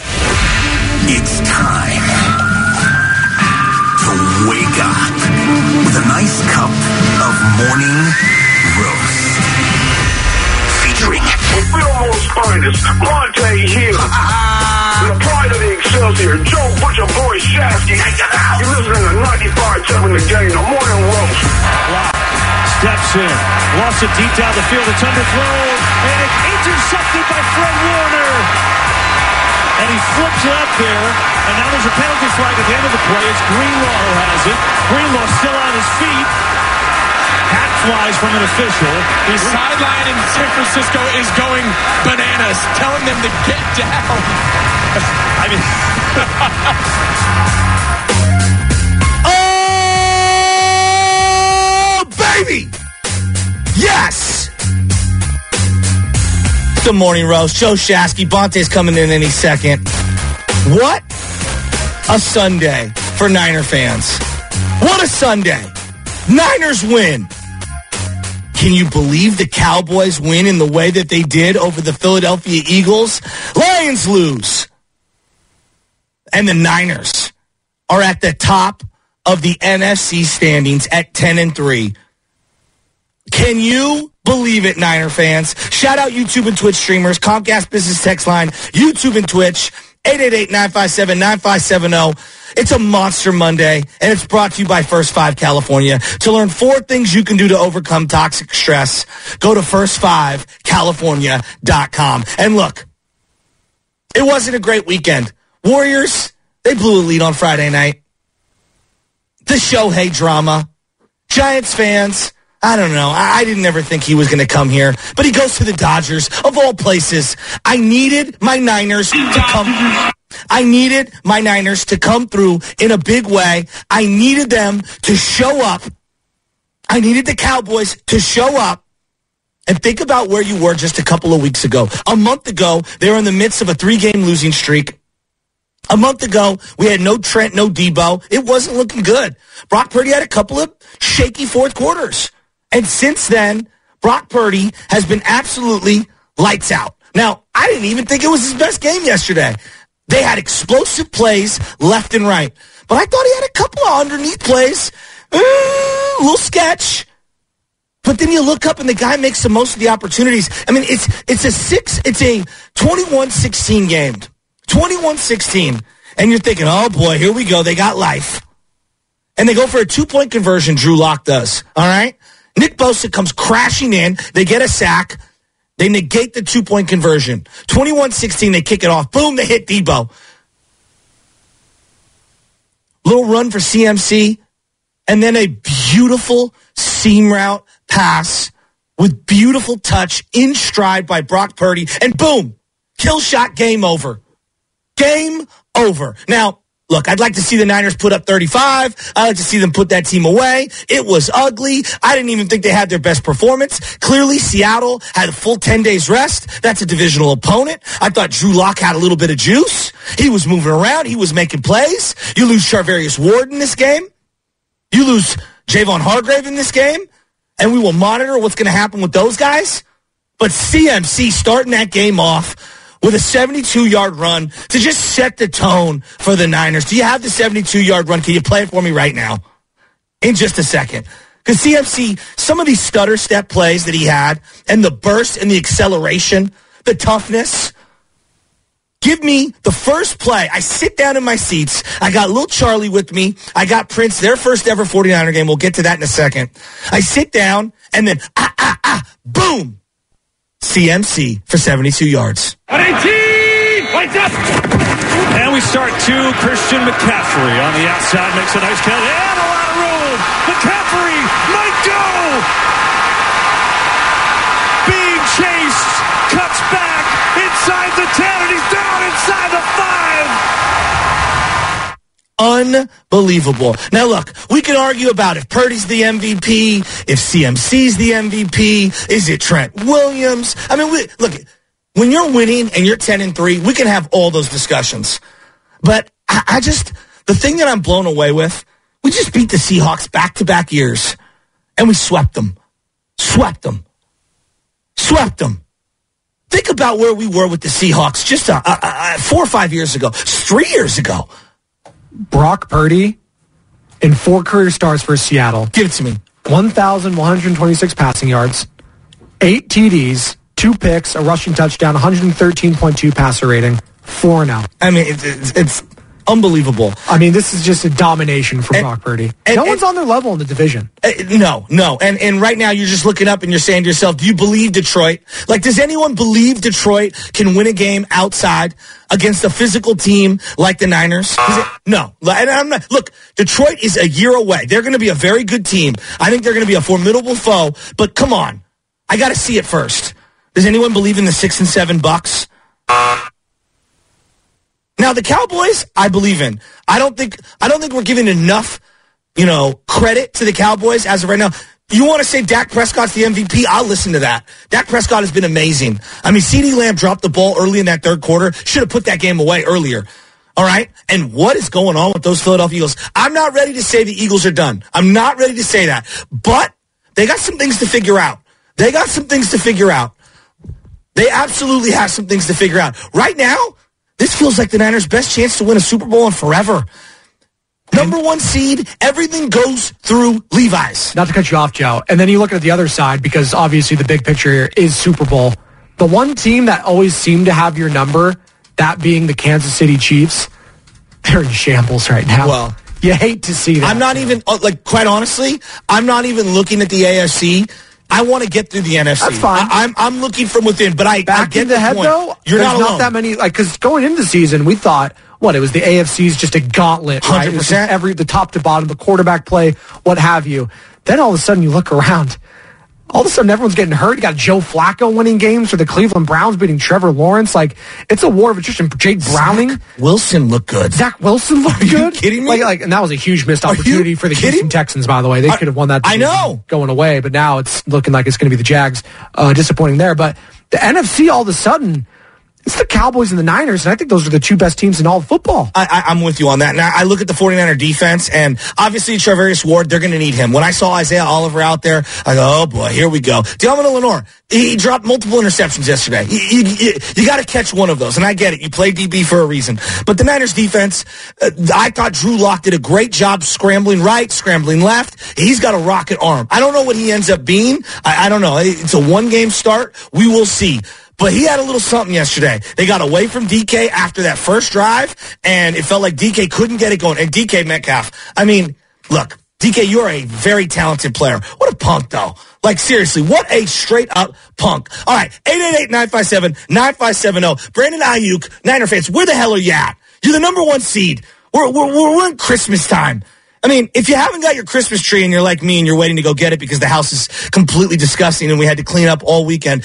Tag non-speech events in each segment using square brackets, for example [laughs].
It's time to wake up with a nice cup of morning roast. Featuring The Fillmore's finest, Bonta Hill. [laughs] the pride of the Excelsior, Joe Butcher Boy Shasky. You're listening to 95 the game, the morning roast. Steps in, lost it deep down the field. It's underthrown, and it's intercepted by Fred Warner. And he flips it up there, and now there's a penalty flag at the end of the play. It's Greenlaw who has it. Greenlaw still on his feet. Hat flies from an official. The sideline in San Francisco is going bananas, telling them to get down. [laughs] I mean, [laughs] Oh, baby! Yes! The morning roast. Joe Shasky. Bonta's coming in any second. What a Sunday for Niner fans. What a Sunday. Niners win. Can you believe the Cowboys win in the way that they did over the Philadelphia Eagles? Lions lose. And the Niners are at the top of the NFC standings at 10 and 3. Can you believe it, Niner fans? Shout out YouTube and Twitch streamers, Comcast Business Text Line, YouTube and Twitch, 888-957-9570. It's a monster Monday, and it's brought to you by First Five California. To learn four things you can do to overcome toxic stress, go to first5california.com. And look, it wasn't a great weekend. Warriors, they blew a lead on Friday night. The Shohei drama. Giants fans, I don't know. I, I didn't ever think he was going to come here, but he goes to the Dodgers of all places. I needed my Niners to come. I needed my Niners to come through in a big way. I needed them to show up. I needed the Cowboys to show up. And think about where you were just a couple of weeks ago. A month ago, they were in the midst of a three-game losing streak. A month ago, we had no Trent, no Deebo. It wasn't looking good. Brock Purdy had a couple of shaky fourth quarters. And since then, Brock Purdy has been absolutely lights out. Now, I didn't even think it was his best game yesterday. They had explosive plays left and right. But I thought he had a couple of underneath plays. Uh, a little sketch. But then you look up and the guy makes the most of the opportunities. I mean, it's it's a six, it's a 21-16 game. 21-16. And you're thinking, oh boy, here we go. They got life. And they go for a two-point conversion, Drew Lock does. All right? Nick Bosa comes crashing in. They get a sack. They negate the two-point conversion. 21-16, they kick it off. Boom, they hit Deebo. Little run for CMC. And then a beautiful seam route pass with beautiful touch in stride by Brock Purdy. And boom, kill shot, game over. Game over. Now, Look, I'd like to see the Niners put up 35. I'd like to see them put that team away. It was ugly. I didn't even think they had their best performance. Clearly, Seattle had a full 10 days rest. That's a divisional opponent. I thought Drew Lock had a little bit of juice. He was moving around. He was making plays. You lose Charvarius Ward in this game. You lose Javon Hargrave in this game. And we will monitor what's going to happen with those guys. But CMC starting that game off with a 72-yard run to just set the tone for the Niners. Do you have the 72-yard run? Can you play it for me right now? In just a second. Because CMC, some of these stutter step plays that he had and the burst and the acceleration, the toughness, give me the first play, I sit down in my seats. I got little Charlie with me. I got Prince, their first ever 49er game. We'll get to that in a second. I sit down and then, ah, ah, ah, boom. CMC for 72 yards. And we start to Christian McCaffrey on the outside, makes a nice cut, and Unbelievable. Now look, we can argue about if Purdy's the MVP, if CMC's the MVP, is it Trent Williams? I mean, we, look, when you're winning and you're 10 and 3, we can have all those discussions. But I, I just, the thing that I'm blown away with, we just beat the Seahawks back to back years and we swept them. Swept them. Swept them. Think about where we were with the Seahawks just uh, uh, uh, four or five years ago, three years ago. Brock Purdy in four career starts for Seattle. Give it to me. 1,126 passing yards, eight TDs, two picks, a rushing touchdown, 113.2 passer rating, 4 0. I mean, it's, it's, it's unbelievable. I mean, this is just a domination for And- Brock Purdy. and- no and- one's on their level in the division. Uh, no, no. And and right now you're just looking up and you're saying to yourself, do you believe Detroit? Like, does anyone believe Detroit can win a game outside against a physical team like the Niners? No. And I'm not, look, Detroit is a year away. They're going to be a very good team. I think they're going to be a formidable foe. But come on, I got to see it first. Does anyone believe in the six and seven Bucks? Now the Cowboys, I believe in. I don't think I don't think we're giving enough, you know, credit to the Cowboys as of right now. You want to say Dak Prescott's the MVP? I'll listen to that. Dak Prescott has been amazing. I mean, CeeDee Lamb dropped the ball early in that third quarter. Should have put that game away earlier. All right? And what is going on with those Philadelphia Eagles? I'm not ready to say the Eagles are done. I'm not ready to say that. But they got some things to figure out. They got some things to figure out. They absolutely have some things to figure out. Right now, this feels like the Niners' best chance to win a Super Bowl in forever. Number one seed, everything goes through Levi's. Not to cut you off, Joe. And then you look at the other side because obviously the big picture here is Super Bowl. The one team that always seemed to have your number, that being the Kansas City Chiefs, they're in shambles right now. Well, you hate to see that. I'm not even, uh, like, quite honestly, I'm not even looking at the AFC. I want to get through the NFC. That's fine. I, am I'm looking from within, but I, I back get in the, head point. though. You're there's not alone. that many like because going into the season we thought what it was the AFC's just a gauntlet, right? It was just 100%. Every the top to bottom, the quarterback play, what have you. Then all of a sudden you look around. All of a sudden everyone's getting hurt. You got Joe Flacco winning games for the Cleveland Browns beating Trevor Lawrence. Like it's a war of attrition. Jake Browning, Wilson looked good. Zach Wilson looked you good. kidding me? Like, like, and that was a huge missed opportunity for the kidding? Houston Texans. By the way, they could have won that. I know. going away, but now it's looking like it's going to be the Jags. Uh, disappointing there, but the NFC all of a sudden. It's the Cowboys and the Niners, and I think those are the two best teams in all football. I, I'm with you on that. Now, I look at the 49er defense, and obviously Charvarius Ward, they're going to need him. When I saw Isaiah Oliver out there, I go, oh boy, here we go. Deommodore Lenoir, he dropped multiple interceptions yesterday. You, you, got to catch one of those, and I get it. You play DB for a reason. But the Niners defense, uh, I thought Drew Lock did a great job scrambling right, scrambling left. He's got a rocket arm. I don't know what he ends up being. I, I don't know. It's a one-game start. We will see. But he had a little something yesterday. They got away from DK after that first drive, and it felt like DK couldn't get it going. And DK Metcalf, I mean, look, DK, you're a very talented player. What a punk, though. Like, seriously, what a straight up punk. All right, 888-957-9570. Brandon Aiyuk, Niner fans, where the hell are you at? You're the number one seed. We're, we're, we're we're in Christmas time. I mean, if you haven't got your Christmas tree and you're like me and you're waiting to go get it because the house is completely disgusting and we had to clean up all weekend,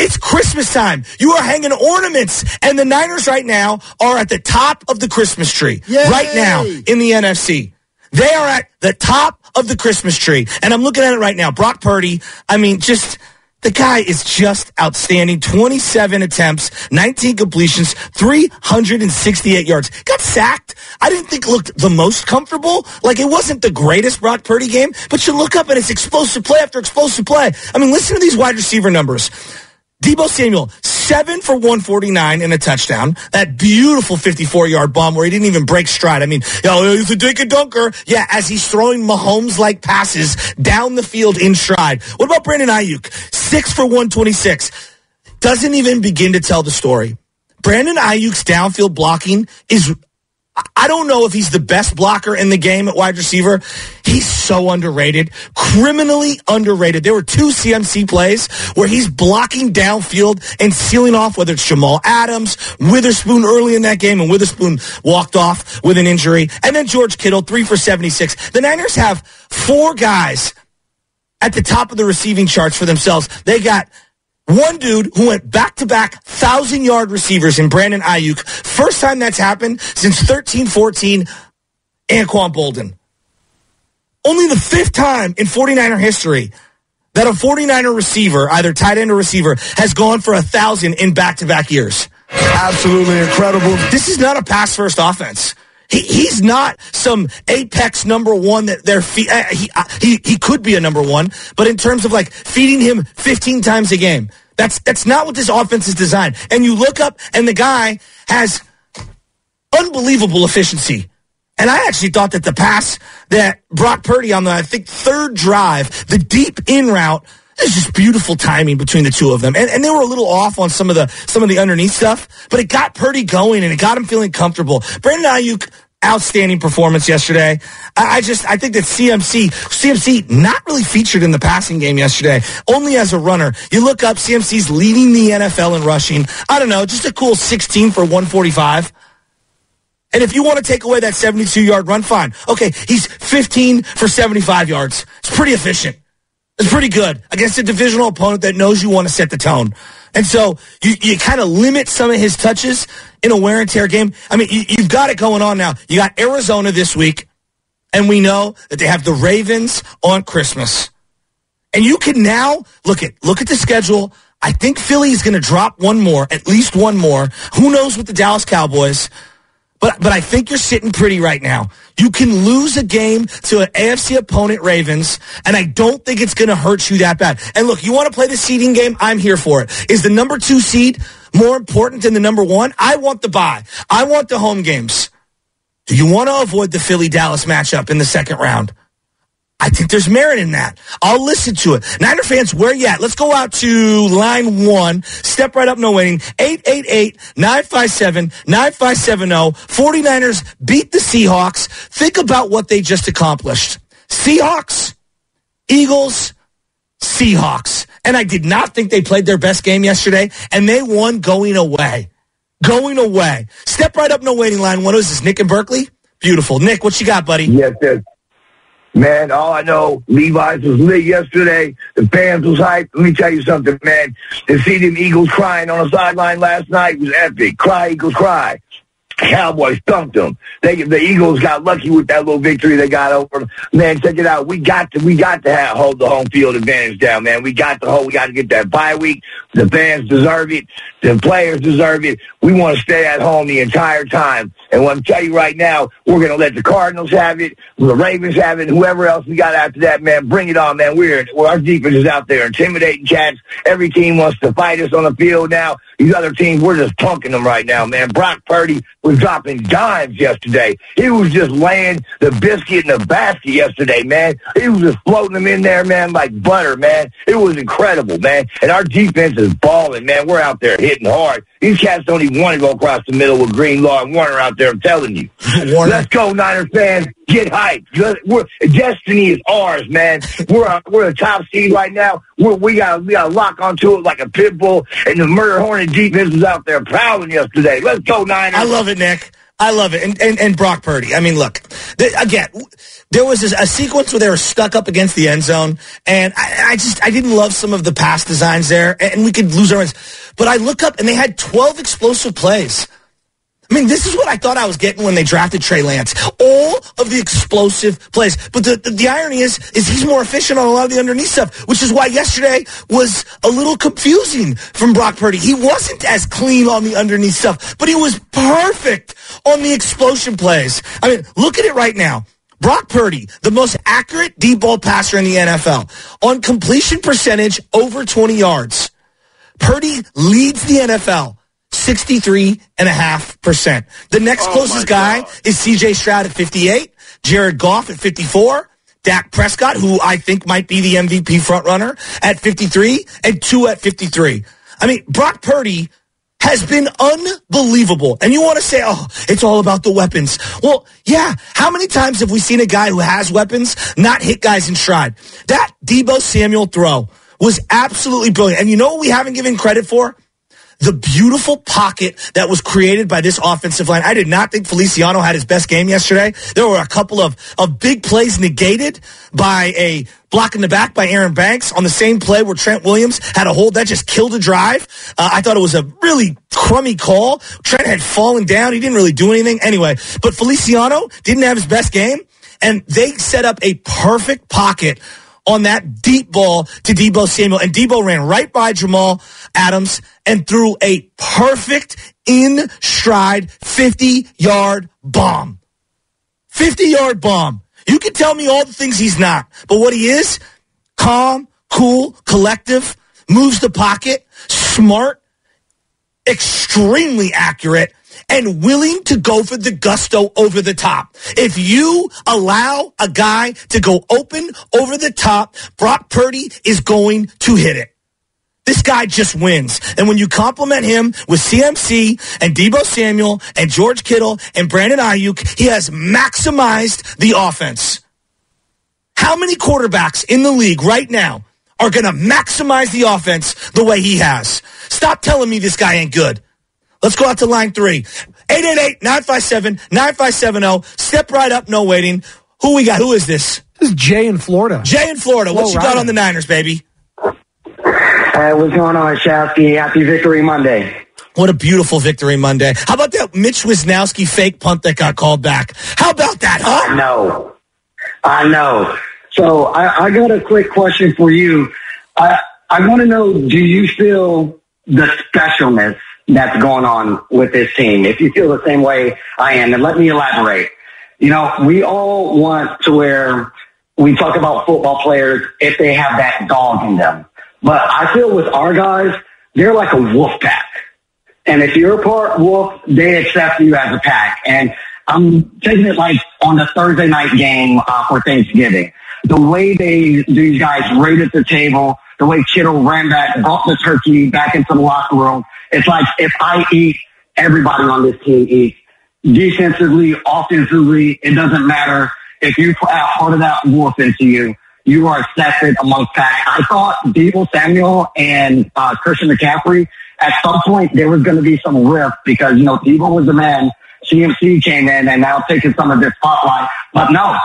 it's Christmas time. You are hanging ornaments, and the Niners right now are at the top of the Christmas tree. Right now in the NFC. They are at the top of the Christmas tree. And I'm looking at it right now. Brock Purdy, I mean, just the guy is just outstanding. 27 attempts, 19 completions, 368 yards. Got sacked. I didn't think looked the most comfortable. Like it wasn't the greatest Brock Purdy game, but you look up and it's explosive play after explosive play. I mean, listen to these wide receiver numbers. Deebo Samuel, seven for 149 and a touchdown. That beautiful 54 yard bomb where he didn't even break stride. I mean, yo, he's a dink and dunker. Yeah, as he's throwing Mahomes like passes down the field in stride. What about Brandon Aiyuk? Six for 126. Doesn't even begin to tell the story. Brandon Aiyuk's downfield blocking is I don't know if he's the best blocker in the game at wide receiver. He's so underrated, criminally underrated. There were two CMC plays where he's blocking downfield and sealing off, whether it's Jamal Adams, Witherspoon early in that game, and Witherspoon walked off with an injury. And then George Kittle, three for 76. The Niners have four guys at the top of the receiving charts for themselves. They got one dude who went back to back thousand yard receivers in Brandon Aiyuk. First time that's happened since 13 14, Anquan Boldin. Only the fifth time in 49er history that a 49er receiver, either tight end or receiver, has gone for a thousand in back to back years. Absolutely incredible. This is not a pass first offense. He, he's not some apex number one that they're uh, he, uh, he he could be a number one, but in terms of like feeding him 15 times a game, that's that's not what this offense is designed. And you look up, and the guy has unbelievable efficiency. And I actually thought that the pass that Brock Purdy on the I think third drive, the deep in route it's just beautiful timing between the two of them. And, and they were a little off on some of the some of the underneath stuff, but it got Purdy going and it got him feeling comfortable. Brandon Aiyuk, outstanding performance yesterday. I, I just I think that CMC CMC not really featured in the passing game yesterday, only as a runner. You look up CMC's leading the NFL in rushing. I don't know, just a cool 16 for 145. And if you want to take away that 72 yard run, fine. Okay, he's 15 for 75 yards. It's pretty efficient. It's pretty good against a divisional opponent that knows you want to set the tone. And so you, you kind of limit some of his touches in a wear and tear game. I mean, you, you've got it going on now. You got Arizona this week, and we know that they have the Ravens on Christmas. And you can now look at look at the schedule. I think Philly is going to drop one more, at least one more. Who knows with the Dallas Cowboys? But but I think you're sitting pretty right now. You can lose a game to an AFC opponent, Ravens, and I don't think it's going to hurt you that bad. And look, you want to play the seeding game? I'm here for it. Is the number two seed more important than the number one? I want the bye. I want the home games. Do you want to avoid the Philly Dallas matchup in the second round? I think there's merit in that. I'll listen to it. Niner fans, where you at? Let's go out to line one. Step right up, no waiting. 888-957-9570. 49ers beat the Seahawks. Think about what they just accomplished. Seahawks, Eagles, Seahawks. And I did not think they played their best game yesterday, and they won going away. Going away. Step right up, no waiting line. What is this, Nick and Berkeley? Beautiful. Nick, what you got, buddy? Yes, yes. Man, all I know, Levi's was lit yesterday. The fans was hyped. Let me tell you something, man. To see them Eagles crying on the sideline last night was epic. Cry, Eagles, cry. Cowboys thumped them. They, the Eagles got lucky with that little victory they got over. Man, check it out. We got to, we got to have, hold the home field advantage down, man. We got to hold, we got to get that bye week. The fans deserve it. The players deserve it. We want to stay at home the entire time. And what I'm telling you right now, we're going to let the Cardinals have it, the Ravens have it, whoever else we got after that, man. Bring it on, man. We're our defense is out there intimidating cats. Every team wants to fight us on the field now. These other teams, we're just punking them right now, man. Brock Purdy was dropping dimes yesterday. He was just laying the biscuit in the basket yesterday, man. He was just floating them in there, man, like butter, man. It was incredible, man. And our defense is balling, man. We're out there hitting hard. These cats don't even want to go across the middle with Greenlaw and Warner out there. I'm telling you. [laughs] Let's go, Niners fans. Get hyped. We're, destiny is ours, man. We're a, we're a top seed right now. We're, we got we got lock onto it like a pit bull, and the murder hornet defense is out there prowling yesterday. Let's go, Niners. I love it, Nick. I love it. And, and, and Brock Purdy. I mean, look, again, there was a sequence where they were stuck up against the end zone, and I, I, just I didn't love some of the pass designs there, and we could lose our runs. But I look up, and they had 12 explosive plays. I mean, this is what I thought I was getting when they drafted Trey Lance. All of the explosive plays. But the, the, the, irony is, is he's more efficient on a lot of the underneath stuff, which is why yesterday was a little confusing from Brock Purdy. He wasn't as clean on the underneath stuff, but he was perfect on the explosion plays. I mean, look at it right now. Brock Purdy, the most accurate deep ball passer in the NFL. On completion percentage, over 20 yards. Purdy leads the NFL 63.5%. The next oh closest guy is CJ Stroud at 58, Jared Goff at 54, Dak Prescott, who I think might be the MVP frontrunner at 53, and Tua at 53. I mean, Brock Purdy has been unbelievable. And you want to say, oh, it's all about the weapons. Well, yeah. How many times have we seen a guy who has weapons not hit guys in stride? That Deebo Samuel throw was absolutely brilliant. And you know what we haven't given credit for? The beautiful pocket that was created by this offensive line. I did not think Feliciano had his best game yesterday. There were a couple of, of big plays negated by a block in the back by Aaron Banks on the same play where Trent Williams had a hold that just killed a drive. Uh, I thought it was a really crummy call. Trent had fallen down. He didn't really do anything anyway, but Feliciano didn't have his best game and they set up a perfect pocket on that deep ball to Deebo Samuel. And Deebo ran right by Jamal Adams and threw a perfect in stride 50 yard bomb. 50 yard bomb. You can tell me all the things he's not, but what he is, calm, cool, collective, moves the pocket, smart, extremely accurate, and willing to go for the gusto over the top. If you allow a guy to go open over the top, Brock Purdy is going to hit it. This guy just wins. And when you compliment him with CMC and Deebo Samuel and George Kittle and Brandon Aiyuk, he has maximized the offense. How many quarterbacks in the league right now are going to maximize the offense the way he has? Stop telling me this guy ain't good. Let's go out to line three. 888-957-9570. Step right up, no waiting. Who we got? Who is this? This is Jay in Florida. Jay in Florida. What you got on the Niners, baby? Uh, what's going on, Shasky? Happy Victory Monday. What a beautiful victory Monday. How about that Mitch Wishnowsky fake punt that got called back? How about that, huh? I know. I know. So I, I got a quick question for you. I, I want to know, do you feel the specialness that's going on with this team. If you feel the same way I am, and let me elaborate. You know, we all want to where we talk about football players if they have that dog in them. But I feel with our guys, they're like a wolf pack. And if you're part wolf, they accept you as a pack. And I'm taking it like on the Thursday night game uh, for Thanksgiving. The way they, these guys raided the table, the way Kittle ran back, brought the turkey back into the locker room, it's like if I eat, everybody on this team eats. Defensively, offensively, it doesn't matter. If you put part of that wolf into you, you are accepted amongst pack. I thought Deebo Samuel and uh, Christian McCaffrey, at some point there was going to be some rift because, you know, Deebo was the man. CMC came in and now taking some of this spotlight. But no,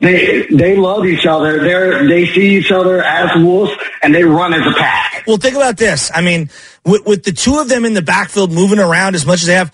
they they love each other. They they see each other as wolves, and they run as a pack. Well, think about this. I mean, with, with the two of them in the backfield moving around as much as they have,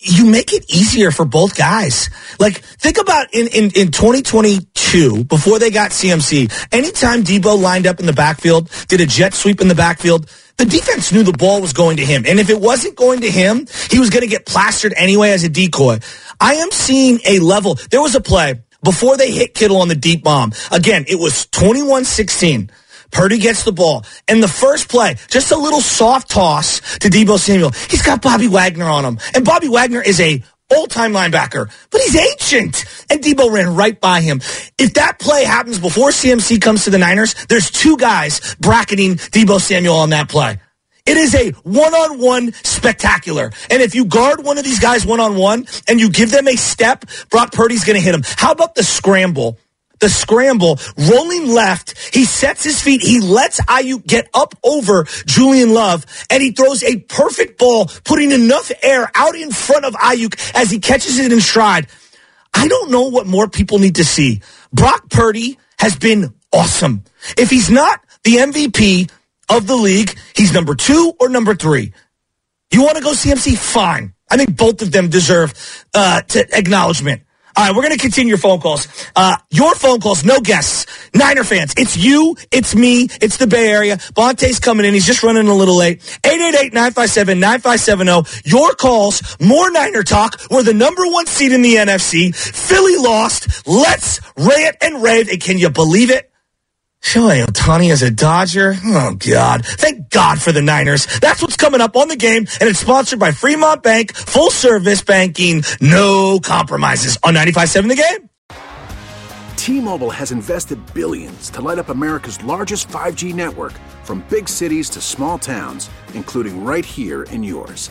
you make it easier for both guys. Like, think about in, in, in 2022, before they got CMC, anytime Deebo lined up in the backfield, did a jet sweep in the backfield, the defense knew the ball was going to him. And if it wasn't going to him, he was going to get plastered anyway as a decoy. I am seeing a level. There was a play before they hit Kittle on the deep bomb. Again, it was 21-16. Purdy gets the ball. And the first play, just a little soft toss to Deebo Samuel. He's got Bobby Wagner on him. And Bobby Wagner is a all-time linebacker, but he's ancient. And Deebo ran right by him. If that play happens before CMC comes to the Niners, there's two guys bracketing Deebo Samuel on that play. It is a one-on-one spectacular. And if you guard one of these guys one-on-one and you give them a step, Brock Purdy's going to hit him. How about the scramble? The scramble, rolling left. He sets his feet. He lets Aiyuk get up over Julian Love, and he throws a perfect ball, putting enough air out in front of Aiyuk as he catches it in stride. I don't know what more people need to see. Brock Purdy has been awesome. If he's not the MVP, of the league. He's number two or number three. You want to go CMC? Fine. I think both of them deserve uh, to acknowledgement. All right, we're going to continue your phone calls. Uh, your phone calls, no guests. Niner fans. It's you, it's me, it's the Bay Area. Bonta's coming in. He's just running a little late. 888-957-9570. Your calls, more Niner talk. We're the number one seed in the NFC. Philly lost. Let's rant and rave. And can you believe it? Shohei Ohtani as a Dodger? Oh, God. Thank God for the Niners. That's what's coming up on the game, and it's sponsored by Fremont Bank, full service banking, no compromises on 95.7 The Game. T-Mobile has invested billions to light up America's largest 5G network from big cities to small towns, including right here in yours.